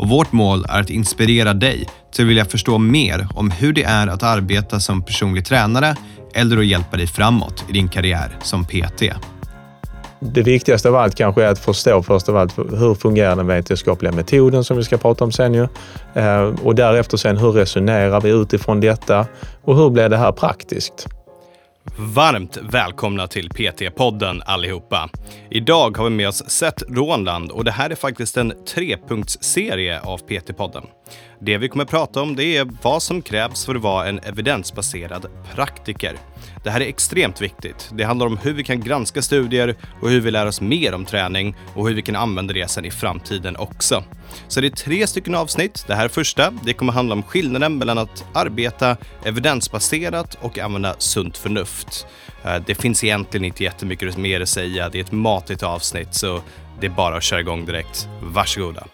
och vårt mål är att inspirera dig till att vilja förstå mer om hur det är att arbeta som personlig tränare eller att hjälpa dig framåt i din karriär som PT. Det viktigaste av allt kanske är att förstå först av allt hur fungerar den vetenskapliga metoden som vi ska prata om sen ju. Eh, och därefter sen hur resonerar vi utifrån detta och hur blir det här praktiskt? Varmt välkomna till PT-podden allihopa. Idag har vi med oss Seth Rånland och det här är faktiskt en trepunktsserie av PT-podden. Det vi kommer prata om det är vad som krävs för att vara en evidensbaserad praktiker. Det här är extremt viktigt. Det handlar om hur vi kan granska studier och hur vi lär oss mer om träning och hur vi kan använda det sen i framtiden också. Så det är tre stycken avsnitt. Det här första, det kommer handla om skillnaden mellan att arbeta evidensbaserat och använda sunt förnuft. Eh, det finns egentligen inte jättemycket mer att säga. Det är ett matigt avsnitt så det är bara att köra igång direkt. Varsågoda.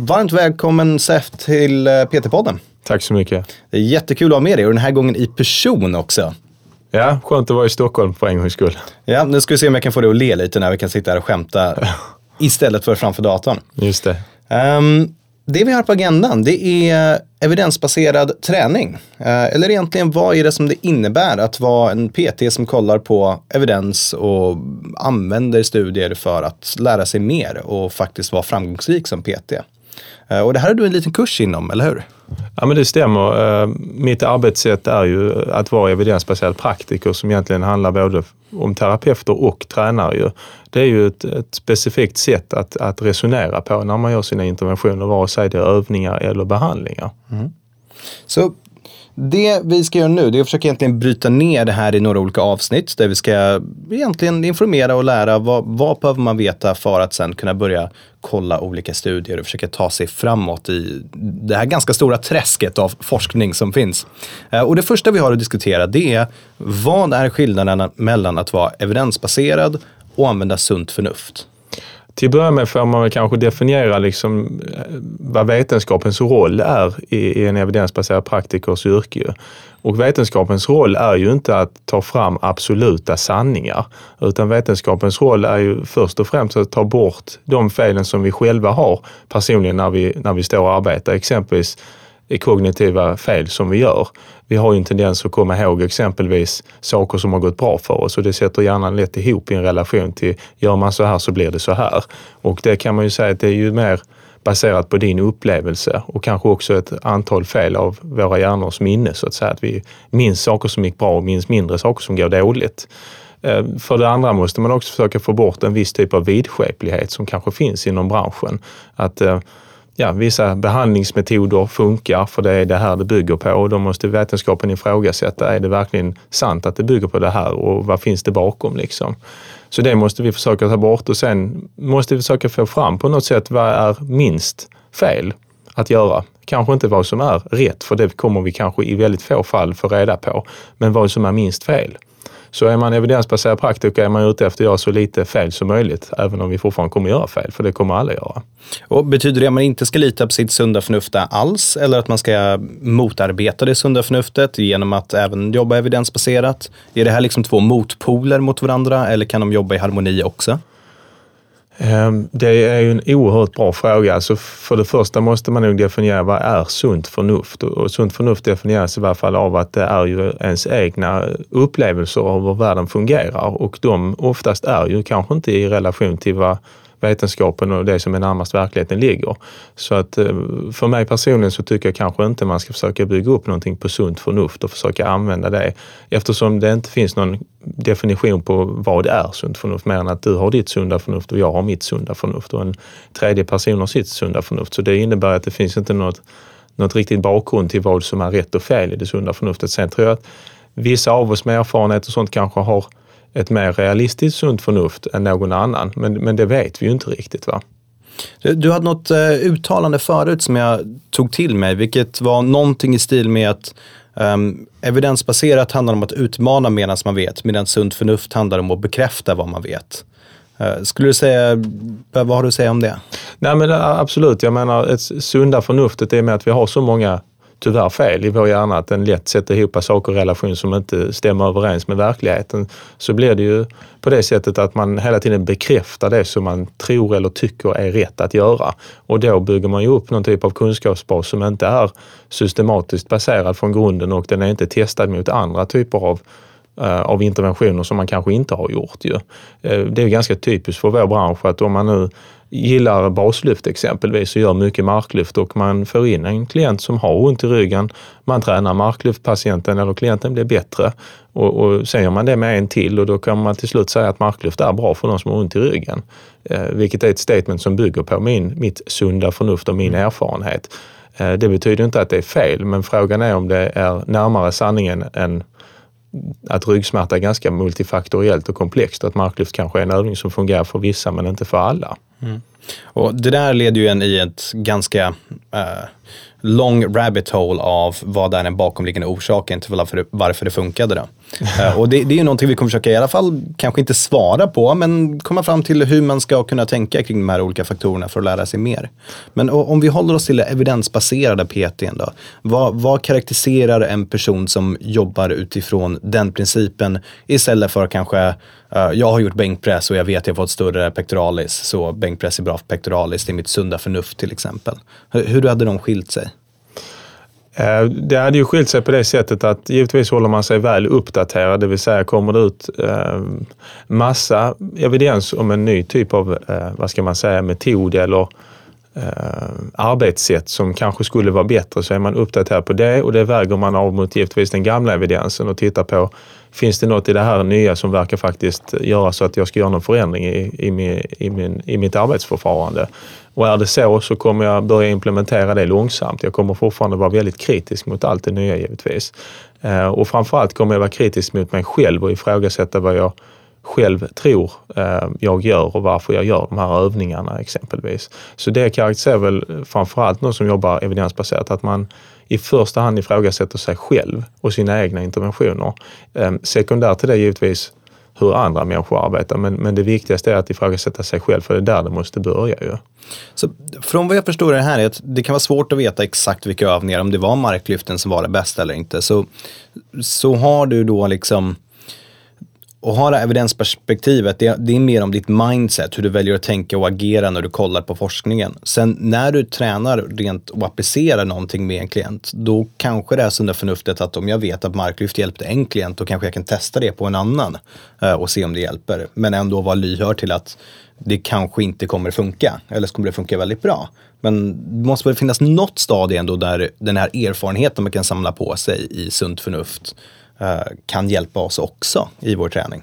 Varmt välkommen Seth till eh, PT-podden. Tack så mycket. Det är jättekul att ha med dig och den här gången i person också. Ja, skönt att vara i Stockholm för en gångs skull. Ja, nu ska vi se om jag kan få dig att le lite när vi kan sitta här och skämta istället för framför datorn. Just det. Um, det vi har på agendan det är evidensbaserad träning. Uh, eller egentligen vad är det som det innebär att vara en PT som kollar på evidens och använder studier för att lära sig mer och faktiskt vara framgångsrik som PT. Uh, och det här har du en liten kurs inom, eller hur? Ja men det stämmer. Eh, mitt arbetssätt är ju att vara evidensbaserad praktiker som egentligen handlar både om terapeuter och tränare. Det är ju ett, ett specifikt sätt att, att, resonera på när man gör sina interventioner, vare sig det är övningar eller behandlingar. Mm. Så det vi ska göra nu det är att försöka egentligen bryta ner det här i några olika avsnitt där vi ska egentligen informera och lära vad, vad behöver man veta för att sen kunna börja kolla olika studier och försöka ta sig framåt i det här ganska stora träsket av forskning som finns. Eh, och det första vi har att diskutera det är vad är skillnaden mellan att vara evidensbaserad och använda sunt förnuft? Till att börja med får man väl kanske definiera liksom eh, vad vetenskapens roll är i, i en evidensbaserad praktikers yrke. Och vetenskapens roll är ju inte att ta fram absoluta sanningar, utan vetenskapens roll är ju först och främst att ta bort de felen som vi själva har personligen när vi, när vi står och arbetar. Exempelvis kognitiva fel som vi gör. Vi har ju en tendens att komma ihåg exempelvis saker som har gått bra för oss och det sätter hjärnan lätt ihop i en relation till gör man så här så blir det så här. Och det kan man ju säga att det är ju mer baserat på din upplevelse och kanske också ett antal fel av våra hjärnors minne så att säga. Att vi minns saker som gick bra och minns mindre saker som går dåligt. Eh, för det andra måste man också försöka få bort en viss typ av vidskeplighet som kanske finns inom branschen. Att eh, ja, vissa behandlingsmetoder funkar för det är det här det bygger på och då måste vetenskapen ifrågasätta, är det verkligen sant att det bygger på det här och vad finns det bakom liksom? Så det måste vi försöka ta bort och sen måste vi försöka få fram på något sätt vad är minst fel att göra? Kanske inte vad som är rätt, för det kommer vi kanske i väldigt få fall få reda på, men vad som är minst fel. Så är man evidensbaserad praktiker är man ute efter att göra så lite fel som möjligt, även om vi fortfarande kommer göra fel, för det kommer alla göra. Och betyder det att man inte ska lita på sitt sunda förnuft alls, eller att man ska motarbeta det sunda förnuftet genom att även jobba evidensbaserat? Är det här liksom två motpoler mot varandra, eller kan de jobba i harmoni också? Ehm, det är ju en oerhört bra fråga. Alltså för det första måste man nog definiera vad är sunt förnuft? Och sunt förnuft definieras i varje fall av att det är ju ens egna upplevelser av hur världen fungerar och de oftast är ju kanske inte i relation till vad vetenskapen och det som är närmast verkligheten ligger. Så att eh, för mig personligen så tycker jag kanske inte man ska försöka bygga upp någonting på sunt förnuft och försöka använda det eftersom det inte finns någon definition på vad det är sunt förnuft mer än att du har ditt sunda förnuft och jag har mitt sunda förnuft och en tredje person har sitt sunda förnuft. Så det innebär att det finns inte något, något riktigt bakgrund till vad som är rätt och fel i det sunda förnuftet. Sen tror jag att vissa av oss med erfarenhet och sånt kanske har ett mer realistiskt sunt förnuft än någon annan. Men, men det vet vi ju inte riktigt. va? Du, hade något eh, uttalande förut som jag tog till mig, vilket var någonting i stil med att um, evidensbaserat handlar om att utmana medan man vet, medan sunt förnuft handlar om att bekräfta vad man vet. Uh, skulle du säga, eh, vad har du att säga om det? Nej men eh, absolut, jag menar ett sunda förnuftet är med att vi har så många tyvärr fel i vår hjärna att den lätt sätter ihop saker och relationer som inte stämmer överens med verkligheten. Så blir det ju på det sättet att man hela tiden bekräftar det som man tror eller tycker är rätt att göra. Och då bygger man ju upp någon typ av kunskapsbas som inte är systematiskt baserad från grunden och den är inte testad mot andra typer av eh, av interventioner som man kanske inte har gjort. Ju. Eh, det är ganska typiskt för vår bransch att om man nu gillar baslyft exempelvis och gör mycket marklyft och man får in en klient som har ont i ryggen. Man tränar marklyftpatienten eller klienten blir bättre och, och sen gör man det med en till och då kan man till slut säga att marklyft är bra för de som har ont i ryggen. Eh, vilket är ett statement som bygger på min, mitt sunda förnuft och min mm. erfarenhet. Eh, det betyder inte att det är fel, men frågan är om det är närmare sanningen än att ryggsmärta är ganska multifaktoriellt och komplext och att marklyft kanske är en övning som fungerar för vissa men inte för alla. Mm. Och det där leder ju en i ett ganska uh, long rabbit hole av vad är den bakomliggande orsaken till varför det, varför det funkade. Då. Eh, och det, det är ju någonting vi kommer försöka i alla fall, kanske inte svara på, men komma fram till hur man ska kunna tänka kring de här olika faktorerna för att lära sig mer. Men om vi håller oss till det evidensbaserade PTn då. Vad, vad karaktäriserar en person som jobbar utifrån den principen istället för kanske eh, jag har gjort bänkpress och jag vet att jag fått större pectoralis, så bänkpress är bra för pectoralis, det är mitt sunda förnuft till exempel. Hur, hur hade de skilt sig? Eh, det hade ju skilt sig på det sättet att givetvis håller man sig väl uppdaterad, det vill säga kommer det ut eh, massa evidens om en ny typ av, eh, vad ska man säga, metod eller arbetssätt som kanske skulle vara bättre så är man uppdaterad på det och det väger man av mot givetvis den gamla evidensen och tittar på finns det något i det här nya som verkar faktiskt göra så att jag ska göra någon förändring i, i, min, i, min, i mitt arbetsförfarande. Och är det så så kommer jag börja implementera det långsamt. Jag kommer fortfarande vara väldigt kritisk mot allt det nya givetvis. Eh, och framförallt kommer jag vara kritisk mot mig själv och ifrågasätta vad jag själv tror eh, jag gör och varför jag gör de här övningarna exempelvis. Så det karaktäriserar väl framförallt någon som jobbar evidensbaserat, att man i första hand ifrågasätter sig själv och sina egna interventioner. Eh, sekundärt till det givetvis hur andra människor arbetar, men, men det viktigaste är att ifrågasätta sig själv, för det är där det måste börja. Ju. Så från vad jag förstår det här är att det kan vara svårt att veta exakt vilka övningar, om det var marklyften som var det bästa eller inte. Så, så har du då liksom och ha det här evidensperspektivet, det, det, är mer om ditt mindset, hur du väljer att tänka och agera när du kollar på forskningen. Sen när du tränar rent och applicerar någonting med en klient, då kanske det är sunda förnuftet att om jag vet att marklyft hjälpte en klient, då kanske jag kan testa det på en annan eh, och se om det hjälper. Men ändå vara lyhörd till att det kanske inte kommer funka, eller så kommer det funka väldigt bra. Men det måste väl finnas något stadie ändå där den här erfarenheten man kan samla på sig i sunt förnuft Eh, kan hjälpa oss också i vår träning.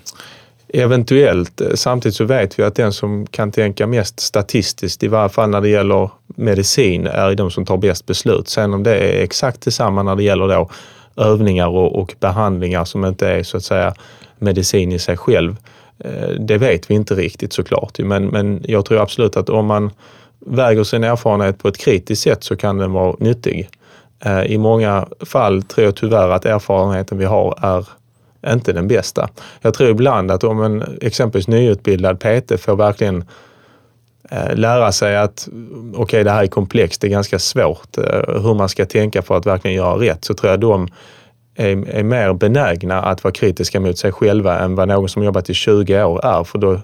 Eventuellt. Eh, samtidigt så vet vi att den som kan tänka mest statistiskt, i varje fall när det gäller medicin, är de som tar bäst beslut. Sen om det är exakt detsamma när det gäller då övningar och, och behandlingar som inte är så att säga medicin i sig själv, eh, det vet vi inte riktigt såklart. Men, men jag tror absolut att om man väger sin erfarenhet på ett kritiskt sätt så kan den vara nyttig. Eh, I många fall tror jag tyvärr att erfarenheten vi har är inte den bästa. Jag tror ibland att om en exempelvis nyutbildad PT får verkligen eh, lära sig att okej, okay, det här är komplext, det är ganska svårt eh, hur man ska tänka för att verkligen göra rätt, så tror jag de är, är mer benägna att vara kritiska mot sig själva än vad någon som jobbat i 20 år är. För då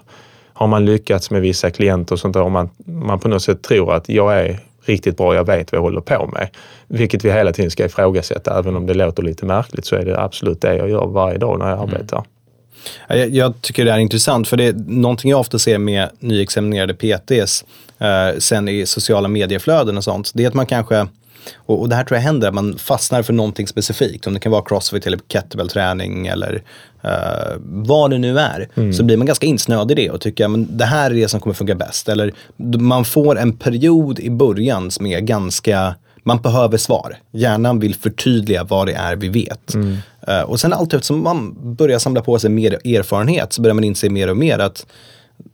har man lyckats med vissa klienter och sånt där och man, man på något sätt tror att jag är riktigt bra, jag vet vad jag håller på med. Vilket vi hela tiden ska ifrågasätta. Även om det låter lite märkligt så är det absolut det jag gör varje dag när jag mm. arbetar. Jag, jag, tycker det är intressant för det är någonting jag ofta ser med nyexaminerade PTs eh, sen i sociala medieflöden och sånt. Det är att man kanske och, och, det här tror jag händer, att man fastnar för någonting specifikt. Om det kan vara crossfit eller kettlebell-träning eller uh, vad det nu är. Mm. Så blir man ganska insnöad i det och tycker att det här är det som kommer funka bäst. Eller man får en period i början som är ganska man behöver svar. Hjärnan vill förtydliga vad det är vi vet. Mm. Uh, och sen allt eftersom man börjar samla på sig mer erfarenhet så börjar man inse mer och mer att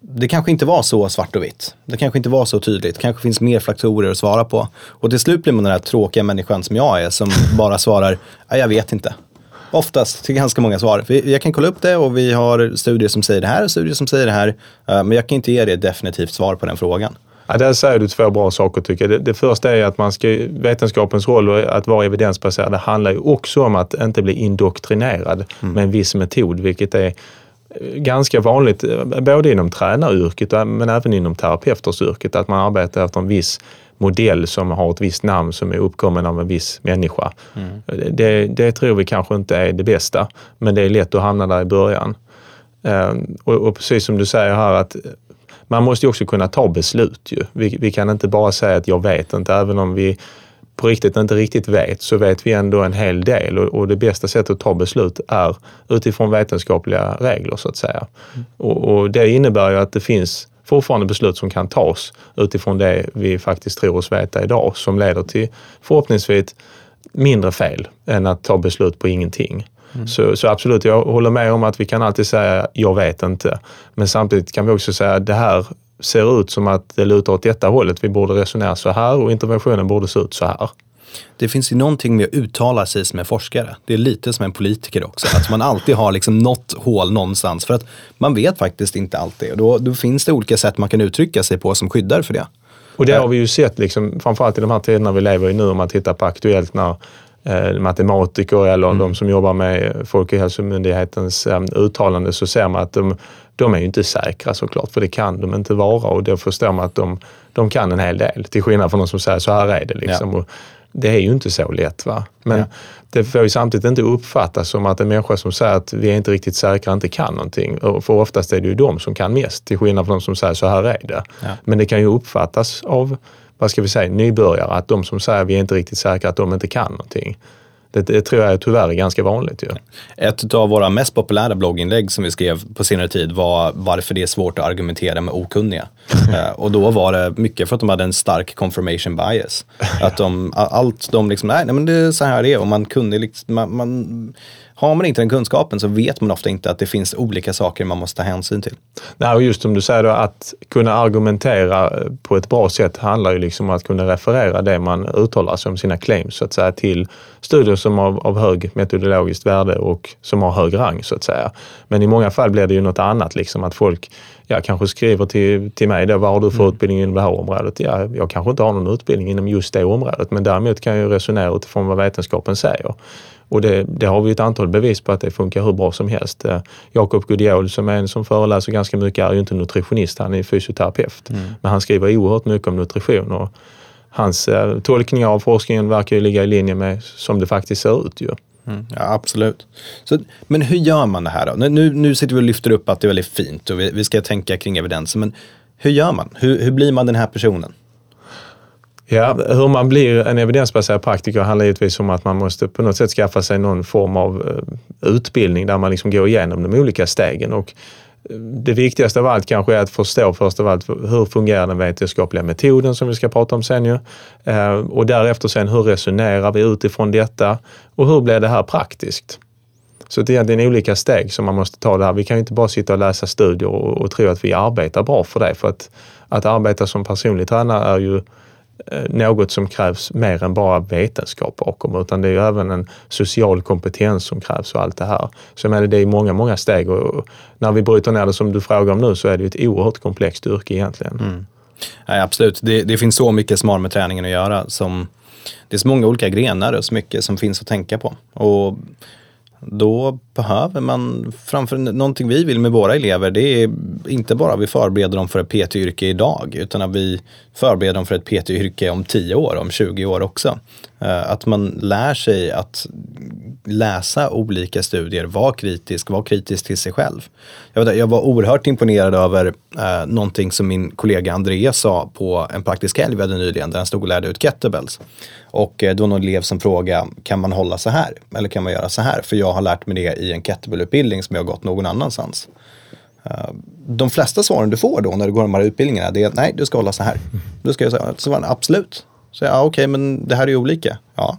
det kanske inte var så svart och vitt. Det kanske inte var så tydligt. Det kanske finns mer faktorer att svara på. Och till slut blir man den här tråkiga människan som jag är som bara svarar, jag vet inte. Oftast till ganska många svar. Jag kan kolla upp det och vi har studier som säger det här och studier som säger det här. Eh, men jag kan inte ge dig ett definitivt svar på den frågan. Ja, där säger du två bra saker tycker jag. Det, det, första är att man ska, vetenskapens roll och att vara evidensbaserad det handlar ju också om att inte bli indoktrinerad mm. med en viss metod, vilket är ganska vanligt eh, både inom tränaryrket men även inom terapeutersyrket att man arbetar efter en viss modell som har ett visst namn som är uppkommen av en viss människa. Mm. Det, det, tror vi kanske inte är det bästa, men det är lätt att hamna där i början. Ehm, och, och precis som du säger här att man måste ju också kunna ta beslut. Ju. Vi, vi, kan inte bara säga att jag vet inte, även om vi på riktigt inte riktigt vet så vet vi ändå en hel del och, och det bästa sättet att ta beslut är utifrån vetenskapliga regler så att säga. Mm. Och, och, det innebär ju att det finns fortfarande beslut som kan tas utifrån det vi faktiskt tror oss veta idag som leder till förhoppningsvis mindre fel än att ta beslut på ingenting. Mm. Så, så, absolut, jag håller med om att vi kan alltid säga jag vet inte. Men samtidigt kan vi också säga det här ser ut som att det lutar åt detta hållet. Vi borde resonera så här och interventionen borde se ut så här. Det finns ju någonting med att uttala sig som en forskare. Det är lite som en politiker också. Att man alltid har liksom något hål någonstans. För att man vet faktiskt inte alltid. Och då, då finns det olika sätt man kan uttrycka sig på som skyddar för det. Och det har vi ju sett, liksom, framförallt i de här tiderna vi lever i nu, om man tittar på Aktuellt när eh, matematiker eller mm. de som jobbar med Folkhälsomyndighetens eh, uttalande så ser man att de, de är ju inte säkra såklart, för det kan de inte vara och då förstår man att de, de kan en hel del. Till skillnad från de som säger så här är det. Liksom. Ja. Det är ju inte så lätt. Va? Men ja. det får ju samtidigt inte uppfattas som att en människa som säger att vi är inte riktigt säkra inte kan någonting. För oftast är det ju de som kan mest, till skillnad från de som säger så här är det. Ja. Men det kan ju uppfattas av, vad ska vi säga, nybörjare, att de som säger vi är inte riktigt säkra, att de inte kan någonting. Det, det, tror jag tyvärr är ganska vanligt. Ju. Ett av våra mest populära blogginlägg som vi skrev på senare tid var varför det är svårt att argumentera med okunniga. uh, och då var det mycket för att de hade en stark confirmation bias. Att de, allt de liksom, nej, nej men det är så här det är och man kunde liksom, man, man har man inte den kunskapen så vet man ofta inte att det finns olika saker man måste ta hänsyn till. Nej, och just som du säger, då, att kunna argumentera på ett bra sätt handlar ju liksom om att kunna referera det man uttalar sig om sina claims så att säga till studier som av, av hög metodologiskt värde och som har hög rang så att säga. Men i många fall blir det ju något annat, liksom att folk ja, kanske skriver till, till mig då, vad har du för mm. utbildning inom det här området? Ja, jag kanske inte har någon utbildning inom just det området, men däremot kan jag resonera utifrån vad vetenskapen säger. Och det, det, har vi ett antal bevis på att det funkar hur bra som helst. Eh, Jakob Gudiol som är en som föreläser ganska mycket är ju inte nutritionist, han är fysioterapeut. Mm. Men han skriver oerhört mycket om nutrition och hans eh, tolkningar av forskningen verkar ju ligga i linje med som det faktiskt ser ut. Ju. Mm, ja, absolut. Så, men hur gör man det här då? Nu, nu sitter vi och lyfter upp att det är väldigt fint och vi, vi ska tänka kring evidensen. Men hur gör man? Hur, hur blir man den här personen? Ja, hur man blir en evidensbaserad praktiker handlar givetvis om att man måste på något sätt skaffa sig någon form av eh, utbildning där man liksom går igenom de olika stegen. Och eh, det viktigaste av allt kanske är att förstå först av allt hur fungerar den vetenskapliga metoden som vi ska prata om sen ju. Eh, och därefter sen hur resonerar vi utifrån detta och hur blir det här praktiskt? Så det är egentligen olika steg som man måste ta där. Vi kan ju inte bara sitta och läsa studier och, och tro att vi arbetar bra för det. För att, att arbeta som personlig tränare är ju Eh, något som krävs mer än bara vetenskap bakom, utan det är ju även en social kompetens som krävs och allt det här. Så jag menar, det är många, många steg och när vi bryter ner det som du frågar om nu så är det ett oerhört komplext yrke egentligen. Mm. Nej, absolut, det, det, finns så mycket som har med träningen att göra. Som, det är så många olika grenar och så mycket som finns att tänka på. Och då behöver man, framför någonting vi vill med våra elever, det är inte bara att vi förbereder dem för ett PT-yrke idag, utan att vi förbereder dem för ett PT-yrke om 10 år, om 20 år också. Eh, att man lär sig att läsa olika studier, vara kritisk, vara kritisk till sig själv. Jag, vet, jag var oerhört imponerad över eh, någonting som min kollega Andreas sa på en praktisk helg vi hade nyligen, där han stod och lärde ut kettlebells. Och eh, då någon elev som frågade, kan man hålla så här? Eller kan man göra så här? För jag har lärt mig det i en kettlebellutbildning som jag har gått någon annanstans. Eh, de flesta svaren du får då när du går de här utbildningarna, det är nej, du ska hålla så här. Du ska göra så här. Så var det absolut. Så ja, okej, okay, men det här är ju olika. Ja.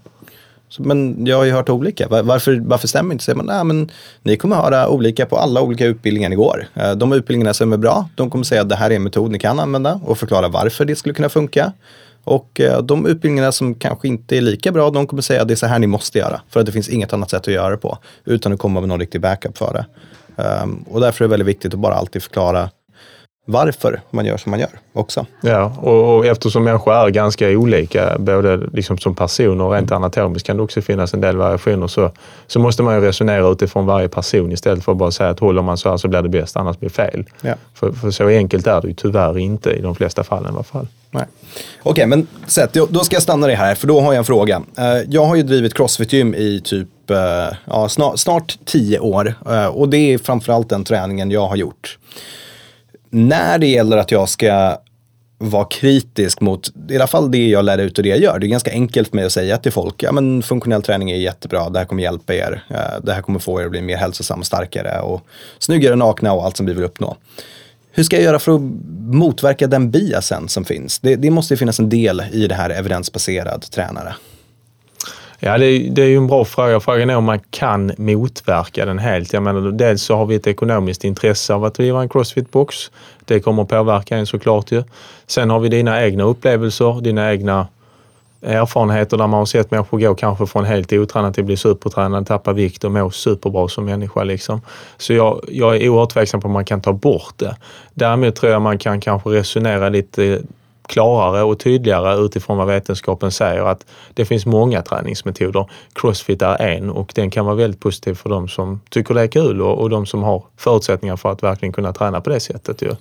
Så, men jag har ju hört olika. Varför, varför stämmer inte? Säger man, nej, men ni kommer höra olika på alla olika utbildningar ni går. Eh, de utbildningarna som är bra, de kommer säga att det här är en metod ni kan använda och förklara varför det skulle kunna funka. Och eh, de utbildningarna som kanske inte är lika bra, de kommer säga att det är så här ni måste göra. För att det finns inget annat sätt att göra det på. Utan att komma med någon riktig backup för det. Ehm, och därför är det väldigt viktigt att bara alltid förklara varför man gör som man gör också. Ja, och, och eftersom människor är ganska olika, både liksom som personer och rent anatomiskt kan det också finnas en del variationer, så, så måste man ju resonera utifrån varje person istället för att bara säga att håller man så här så blir det bäst, annars blir det fel. Ja. För, för så enkelt är det ju tyvärr inte i de flesta fallen i alla fall. Okej, okay, men Seth, då ska jag stanna dig här, för då har jag en fråga. Eh, jag har ju drivit Crossfit-gym i typ eh, ja, snart, snart tio år eh, och det är framförallt den träningen jag har gjort när det gäller att jag ska vara kritisk mot, i alla fall det jag lär ut och det jag gör. Det är ganska enkelt för mig att säga till folk, ja men funktionell träning är jättebra, det här kommer hjälpa er, eh, det här kommer få er att bli mer hälsosamma, starkare och snyggare, nakna och allt som vi vill uppnå. Hur ska jag göra för att motverka den biasen som finns? Det, det måste finnas en del i det här evidensbaserad tränare. Ja, det, det, är ju en bra fråga. Frågan är om man kan motverka den helt. Jag menar, dels så har vi ett ekonomiskt intresse av att driva en crossfit-box. Det kommer att påverka en såklart ju. Sen har vi dina egna upplevelser, dina egna erfarenheter där man har sett människor gå kanske från helt otränad till att bli supertränad, tappa vikt och må superbra som människa. Liksom. Så jag, jag är oerhört tveksam på om man kan ta bort det. Däremot tror jag man kan kanske resonera lite klarare och tydligare utifrån vad vetenskapen säger att det finns många träningsmetoder. Crossfit är en och den kan vara väldigt positiv för de som tycker det är kul och, och de som har förutsättningar för att verkligen kunna träna på det sättet. Ju.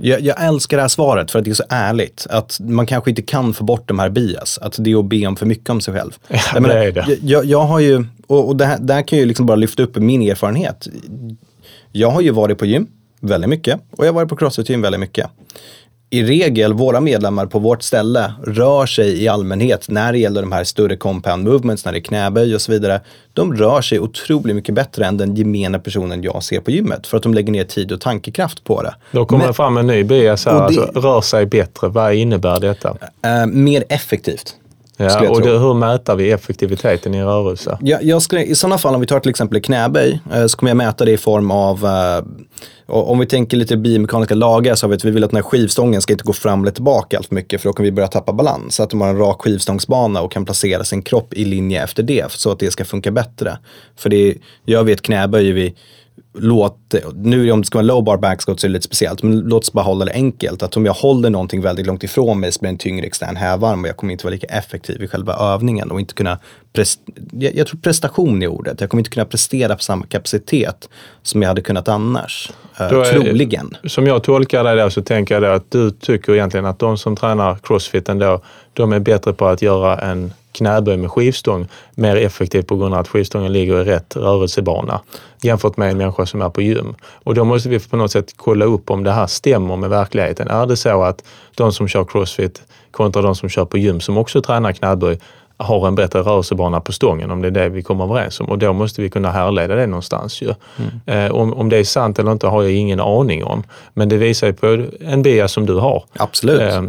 Jag, jag, älskar det här svaret för att det är så ärligt. Att man kanske inte kan få bort de här bias. Att det är att be om för mycket om sig själv. Ja, jag, menar, det är det. Jag, jag, har ju, och, och det, här, det här kan jag ju liksom bara lyfta upp min erfarenhet. Jag har ju varit på gym väldigt mycket och jag har varit på crossfit-gym väldigt mycket i regel, våra medlemmar på vårt ställe rör sig i allmänhet när det gäller de här större compound movements, när det är knäböj och så vidare. De rör sig otroligt mycket bättre än den gemena personen jag ser på gymmet för att de lägger ner tid och tankekraft på det. Då kommer det fram en ny bias här, det, alltså rör sig bättre. Vad innebär detta? Uh, mer effektivt. Ja, och det, hur mäter vi effektiviteten i rörelse? Ja, jag skulle, I sådana fall, om vi tar till exempel knäböj, eh, så kommer jag mäta det i form av eh, om vi tänker lite biomekaniska lagar så har vi att vi vill att den här skivstången ska inte gå fram eller tillbaka allt för mycket för då kan vi börja tappa balans. Så att de har en rak skivstångsbana och kan placera sin kropp i linje efter det så att det ska funka bättre. För det gör vi ett knäböj vi låt, nu om det ska vara low bar backscot så är det lite speciellt, men låt oss bara hålla det enkelt. Att om jag håller någonting väldigt långt ifrån mig så blir det en tyngre extern hävarm och jag kommer inte vara lika effektiv i själva övningen och inte kunna, jag, jag tror prestation är ordet, jag kommer inte kunna prestera på samma kapacitet som jag hade kunnat annars. Uh, troligen. Som jag tolkar det då så tänker jag då att du tycker egentligen att de som tränar crossfit ändå, de är bättre på att göra en knäböj med skivstång mer effektivt på grund av att skivstången ligger i rätt rörelsebana jämfört med en människa som är på gym. Och då måste vi på något sätt kolla upp om det här stämmer med verkligheten. Är det så att de som kör crossfit kontra de som kör på gym som också tränar knäböj har en bättre rörelsebana på stången om det är det vi kommer överens om. Och då måste vi kunna härleda det någonstans ju. Mm. Eh, om, om det är sant eller inte har jag ingen aning om. Men det visar ju på en bias som du har. Absolut. Eh,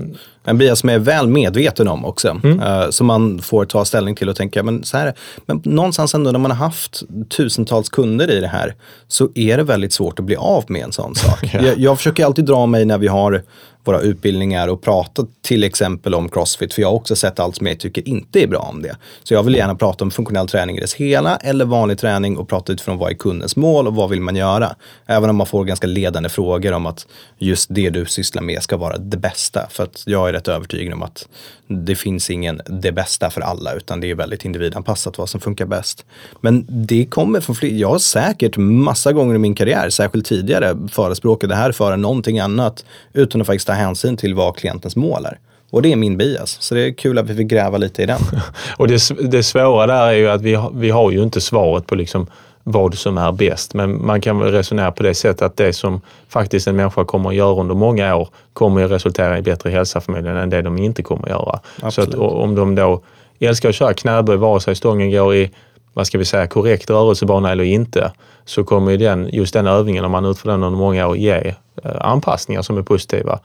en bias som jag är väl medveten om också. Mm. Uh, som man får ta ställning till och tänka, men, så här, men någonstans ändå när man har haft tusentals kunder i det här så är det väldigt svårt att bli av med en sån sak. ja. jag, jag försöker alltid dra mig när vi har våra utbildningar och prata till exempel om crossfit. För jag har också sett allt som jag tycker inte är bra om det. Så jag vill gärna prata om funktionell träning i dess hela eller vanlig träning och prata utifrån vad är kundens mål och vad vill man göra. Även om man får ganska ledande frågor om att just det du sysslar med ska vara det bästa. För att jag är rätt övertygad om att det finns ingen det bästa för alla utan det är väldigt individanpassat vad som funkar bäst. Men det kommer från fler, jag har säkert massa gånger i min karriär, särskilt tidigare, förespråkat det här före någonting annat utan att faktiskt ta hänsyn till vad klientens mål är. Och det är min bias, så det är kul att vi fick gräva lite i den. och det, det svåra där är ju att vi, vi har ju inte svaret på liksom vad som är bäst. Men man kan väl resonera på det sättet att det som faktiskt en människa kommer att göra under många år kommer att resultera i bättre hälsa förmodligen än det de inte kommer att göra. Absolut. Så att om de då älskar att köra knäböj, vare sig stången går i vad ska vi säga, korrekt rörelsebana eller inte, så kommer den, just den övningen, om man utför den under många år, ge eh, anpassningar som är positiva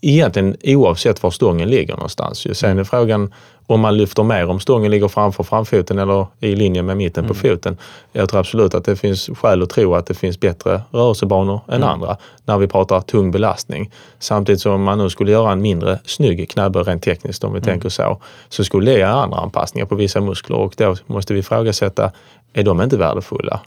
egentligen oavsett var stången ligger någonstans. Sen är frågan om man lyfter mer om stången ligger framför framfoten eller i linje med mitten på foten. Jag tror absolut att det finns skäl att tro att det finns bättre rörelsebanor än andra när vi pratar tung belastning. Samtidigt som om man nu skulle göra en mindre snygg knäböj rent tekniskt om vi tänker så, så skulle det göra andra anpassningar på vissa muskler och då måste vi ifrågasätta, är de inte värdefulla?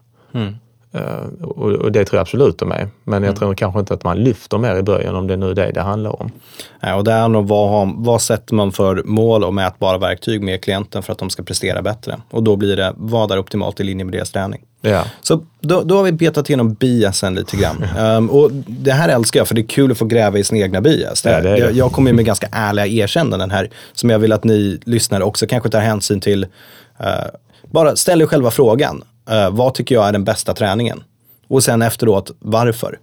Uh, och, det tror jag absolut de är. Men jag tror kanske inte att man lyfter mer i början om det nu är det det handlar om. Ja, och det är nog vad, vad sätter man för mål och mätbara verktyg med klienten för att de ska prestera bättre? Och då blir det, vad är optimalt i linje med deras träning? Ja. Så då, då har vi betat igenom biasen lite grann. Ehm, och det här älskar jag för det är kul att få gräva i sin egna bias. Ja, det är det. Jag, jag kommer med ganska ärliga erkännanden här som jag vill att ni lyssnare också kanske tar hänsyn till. Eh, bara ställ er själva frågan. Eh, vad tycker jag är den bästa träningen? Och sen efteråt, varför?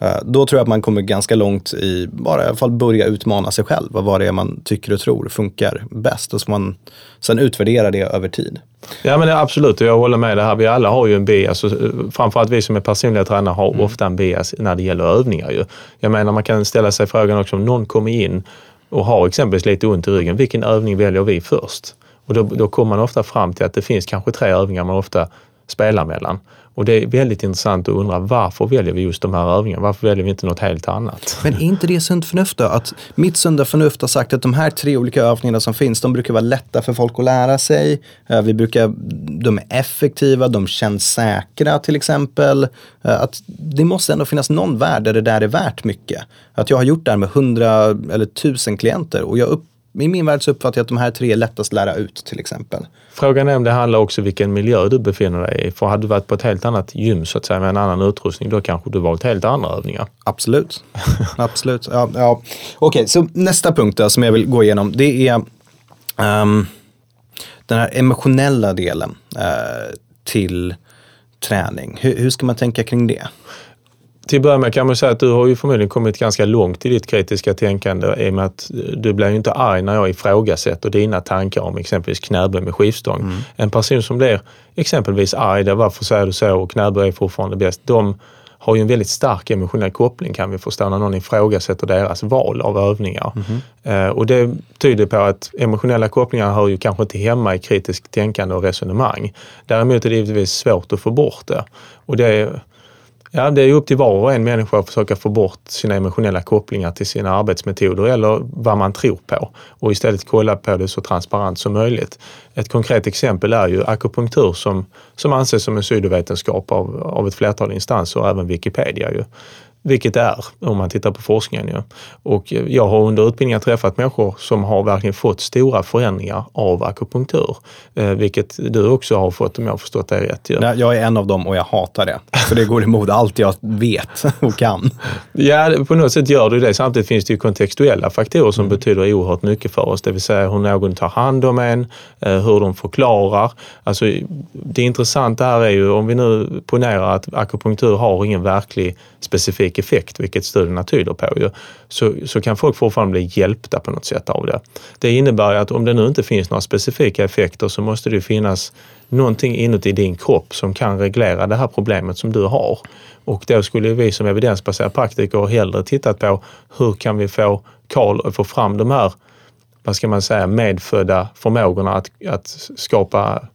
Eh, då tror jag att man kommer ganska långt i, bara i alla fall börja utmana sig själv. Vad var det är man tycker och tror funkar bäst? Och så man sen utvärdera det över tid. Ja men absolut, och jag håller med det här. Vi alla har ju en bias. och, eh, Framförallt vi som är personliga tränare har ofta en bias när det gäller övningar. Ju. Jag menar man kan ställa sig frågan också om någon kommer in och har exempelvis lite ont i ryggen. Vilken övning väljer vi först? Och då, då kommer man ofta fram till att det finns kanske tre övningar man ofta spelar mellan. Och det är väldigt intressant att undra varför väljer vi just de här övningarna? Varför väljer vi inte något helt annat? Men är inte det sunt förnuft då? Att mitt sunda förnuft har sagt att de här tre olika övningarna som finns, de brukar vara lätta för folk att lära sig. Eh, vi brukar, de är effektiva, de känns säkra till exempel. Eh, att det måste ändå finnas någon värld där det där är värt mycket. Att jag har gjort det här med hundra eller tusen klienter och jag upp, i min värld så uppfattar jag att de här tre är lättast att lära ut till exempel. Frågan är om det handlar också vilken miljö du befinner dig i. För hade du varit på ett helt annat gym så att säga med en annan utrustning, då kanske du valt helt andra övningar. Absolut. Absolut. Ja, ja. Okej, så nästa punkt då, som jag vill gå igenom, det är ehm, den här emotionella delen eh, till träning. Hur, hur ska man tänka kring det? Till att börja med kan man säga att du har ju förmodligen kommit ganska långt i ditt kritiska tänkande i och med att du blir ju inte arg när jag ifrågasätter dina tankar om exempelvis knäböj med skivstång. En person som blir exempelvis arg, där varför säger du så och knäböj är fortfarande bäst. De har ju en väldigt stark emotionell koppling kan vi förstå när någon ifrågasätter deras val av övningar. Eh, och det tyder på att emotionella kopplingar hör ju kanske inte hemma i kritiskt tänkande och resonemang. Däremot är det givetvis svårt att få bort det. Och det är, Ja, det är upp till var och en människa att försöka få bort sina emotionella kopplingar till sina arbetsmetoder eller vad man tror på och istället kolla på det så transparent som möjligt. Ett konkret exempel är ju akupunktur som, som anses som en pseudovetenskap av, av ett flertal instanser och även Wikipedia. Ju. Vilket det är om man tittar på forskningen. Ju. Och jag har under utbildningen träffat människor som har verkligen fått stora förändringar av akupunktur. Eh, vilket du också har fått om jag har förstått det rätt. Nej, Jag är en av dem och jag hatar det. För det går emot allt jag vet och kan. Ja, på något sätt gör det det. Samtidigt finns det ju kontextuella faktorer som betyder oerhört mycket för oss. Det vill säga hur någon tar hand om en, eh, hur de förklarar. Alltså, det intressanta här är ju om vi nu ponerar att akupunktur har ingen verklig specifik effekt, vilket studierna tyder på, ju, så, så kan folk fortfarande bli hjälpta på något sätt av det. Det innebär att om det nu inte finns några specifika effekter så måste det ju finnas någonting inuti din kropp som kan reglera det här problemet som du har. Och då skulle vi som evidensbaserade praktiker hellre tittat på hur kan vi få Karl att få fram de här, vad ska man säga, medfödda förmågorna att, att skapa,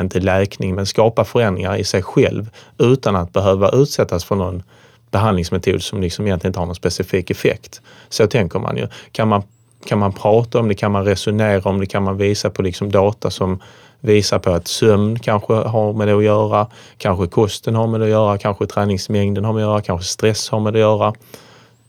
inte läkning, men skapa förändringar i sig själv utan att behöva utsättas för någon behandlingsmetod som liksom egentligen inte har någon specifik effekt. Så tänker man ju. Kan man, kan man prata om det, kan man resonera om det, kan man visa på liksom data som visar på att sömn kanske har med det att göra, kanske kosten har med det att göra, kanske träningsmängden har med det att göra, kanske stress har med det att göra.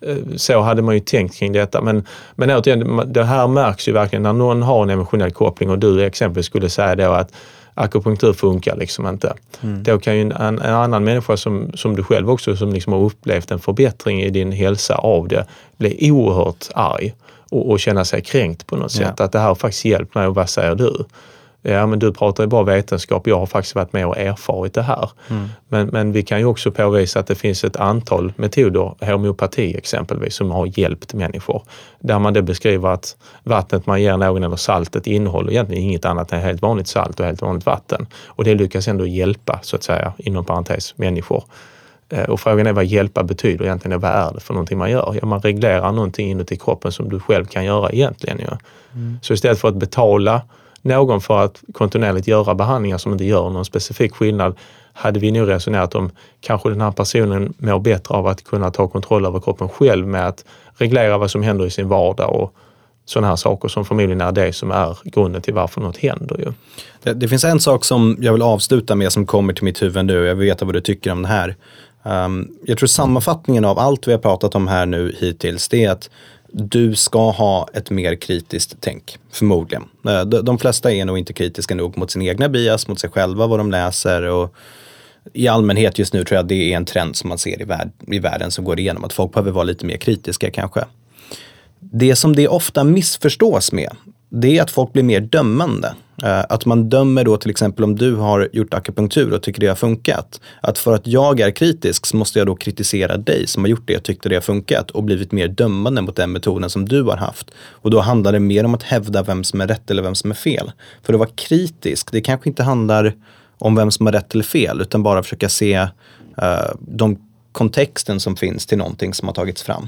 Eh, så hade man ju tänkt kring detta. Men, men återigen, det här märks ju verkligen när någon har en emotionell koppling och du exempelvis skulle säga då att akupunktur funkar liksom inte. Då kan ju en, en, en annan människa som, som du själv också som liksom har upplevt en förbättring i din hälsa av det bli oerhört arg och, och känna sig kränkt på något Ja. sätt. Att det här har faktiskt hjälpt mig och vad säger du? Ja, men du pratar ju bara vetenskap. Jag har faktiskt varit med och erfarit det här. Men, men vi kan ju också påvisa att det finns ett antal metoder, homeopati exempelvis, som har hjälpt människor. Där man då beskriver att vattnet man ger någon eller saltet innehåller egentligen inget annat än helt vanligt salt och helt vanligt vatten. Och det lyckas ändå hjälpa, så att säga, inom parentes, människor. Eh, och frågan är vad hjälpa betyder egentligen. Vad är det för någonting man gör? Ja, man reglerar någonting inuti kroppen som du själv kan göra egentligen. Ja. Mm. Så istället för att betala någon för att kontinuerligt göra behandlingar som inte gör någon specifik skillnad hade vi nog resonerat om kanske den här personen mår bättre av att kunna ta kontroll över kroppen själv med att reglera vad som händer i sin vardag och sådana här saker som förmodligen är det som är grunden till varför något händer. Ju. Det, det, finns en sak som jag vill avsluta med som kommer till mitt huvud nu. Jag vill veta vad du tycker om det här. Um, jag tror sammanfattningen av allt vi har pratat om här nu hittills det är att du ska ha ett mer kritiskt tänk, förmodligen. Eh, de, de flesta är nog inte kritiska nog mot sin egna bias, mot sig själva, vad de läser och i allmänhet just nu tror jag det är en trend som man ser i, värld, i världen som går igenom, att folk behöver vara lite mer kritiska kanske. Det som det ofta missförstås med, det är att folk blir mer dömande. Eh, att man dömer då till exempel om du har gjort akupunktur och tycker det har funkat. Att för att jag är kritisk så måste jag då kritisera dig som har gjort det och tyckte det har funkat och blivit mer dömande mot den metoden som du har haft. Och då handlar det mer om att hävda vem som är rätt eller vem som är fel. För att vara kritisk, det kanske inte handlar om vem som har rätt eller fel utan bara försöka se uh, de kontexten som finns till någonting som har tagits fram.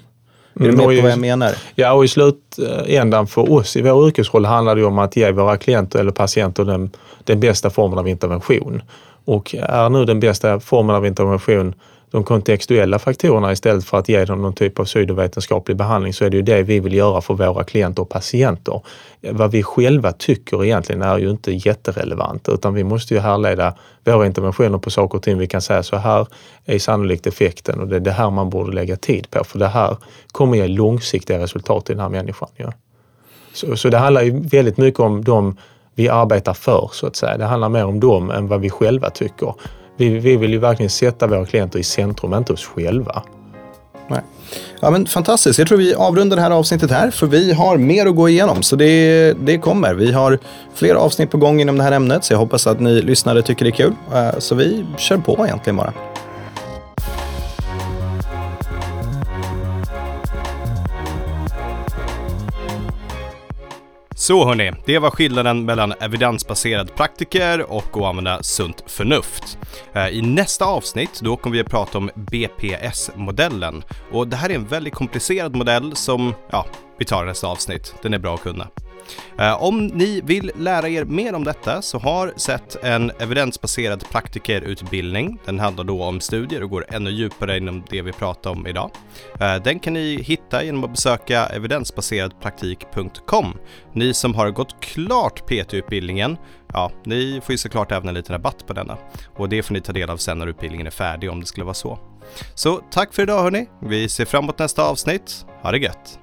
Är du med på vad jag menar? Ja, och i slutändan för oss i vår yrkesroll handlar det om att ge våra klienter eller patienter den, den bästa formen av intervention. Och är nu den bästa formen av intervention de kontextuella faktorerna istället för att ge dem någon typ av pseudovetenskaplig behandling så är det ju det vi vill göra för våra klienter och patienter. Vad vi själva tycker egentligen är ju inte jätterelevant utan vi måste ju härleda våra interventioner på saker och ting. Vi kan säga så här är sannolikt effekten och det är det här man borde lägga tid på för det här kommer ge långsiktiga resultat i den här människan. Ja. Så, så det handlar ju väldigt mycket om de vi arbetar för så att säga. Det handlar mer om dem än vad vi själva tycker. Vi, vi vill ju verkligen sätta våra klienter i centrum, inte oss själva. Nej. Ja, men fantastiskt. Jag tror vi avrundar det här avsnittet här, för vi har mer att gå igenom. Så det, det kommer. Vi har fler avsnitt på gång inom det här ämnet, så jag hoppas att ni lyssnare tycker det är kul. Eh, så vi kör på egentligen bara. Så hörni, det var skillnaden mellan evidensbaserad praktiker och att använda sunt förnuft. Eh, I nästa avsnitt då kommer vi att prata om BPS-modellen och det här är en väldigt komplicerad modell som, ja, vi tar nästa avsnitt. Den är bra att kunna. Eh, om ni vill lära er mer om detta så har sett en evidensbaserad praktikerutbildning. Den handlar då om studier och går ännu djupare inom det vi pratar om idag. Eh, den kan ni hitta genom att besöka evidensbaseradpraktik.com. Ni som har gått klart PT-utbildningen, ja, ni får ju såklart även en liten rabatt på denna. Och det får ni ta del av sen när utbildningen är färdig om det skulle vara så. Så tack för idag hörni. Vi ser fram emot nästa avsnitt. Ha det gött!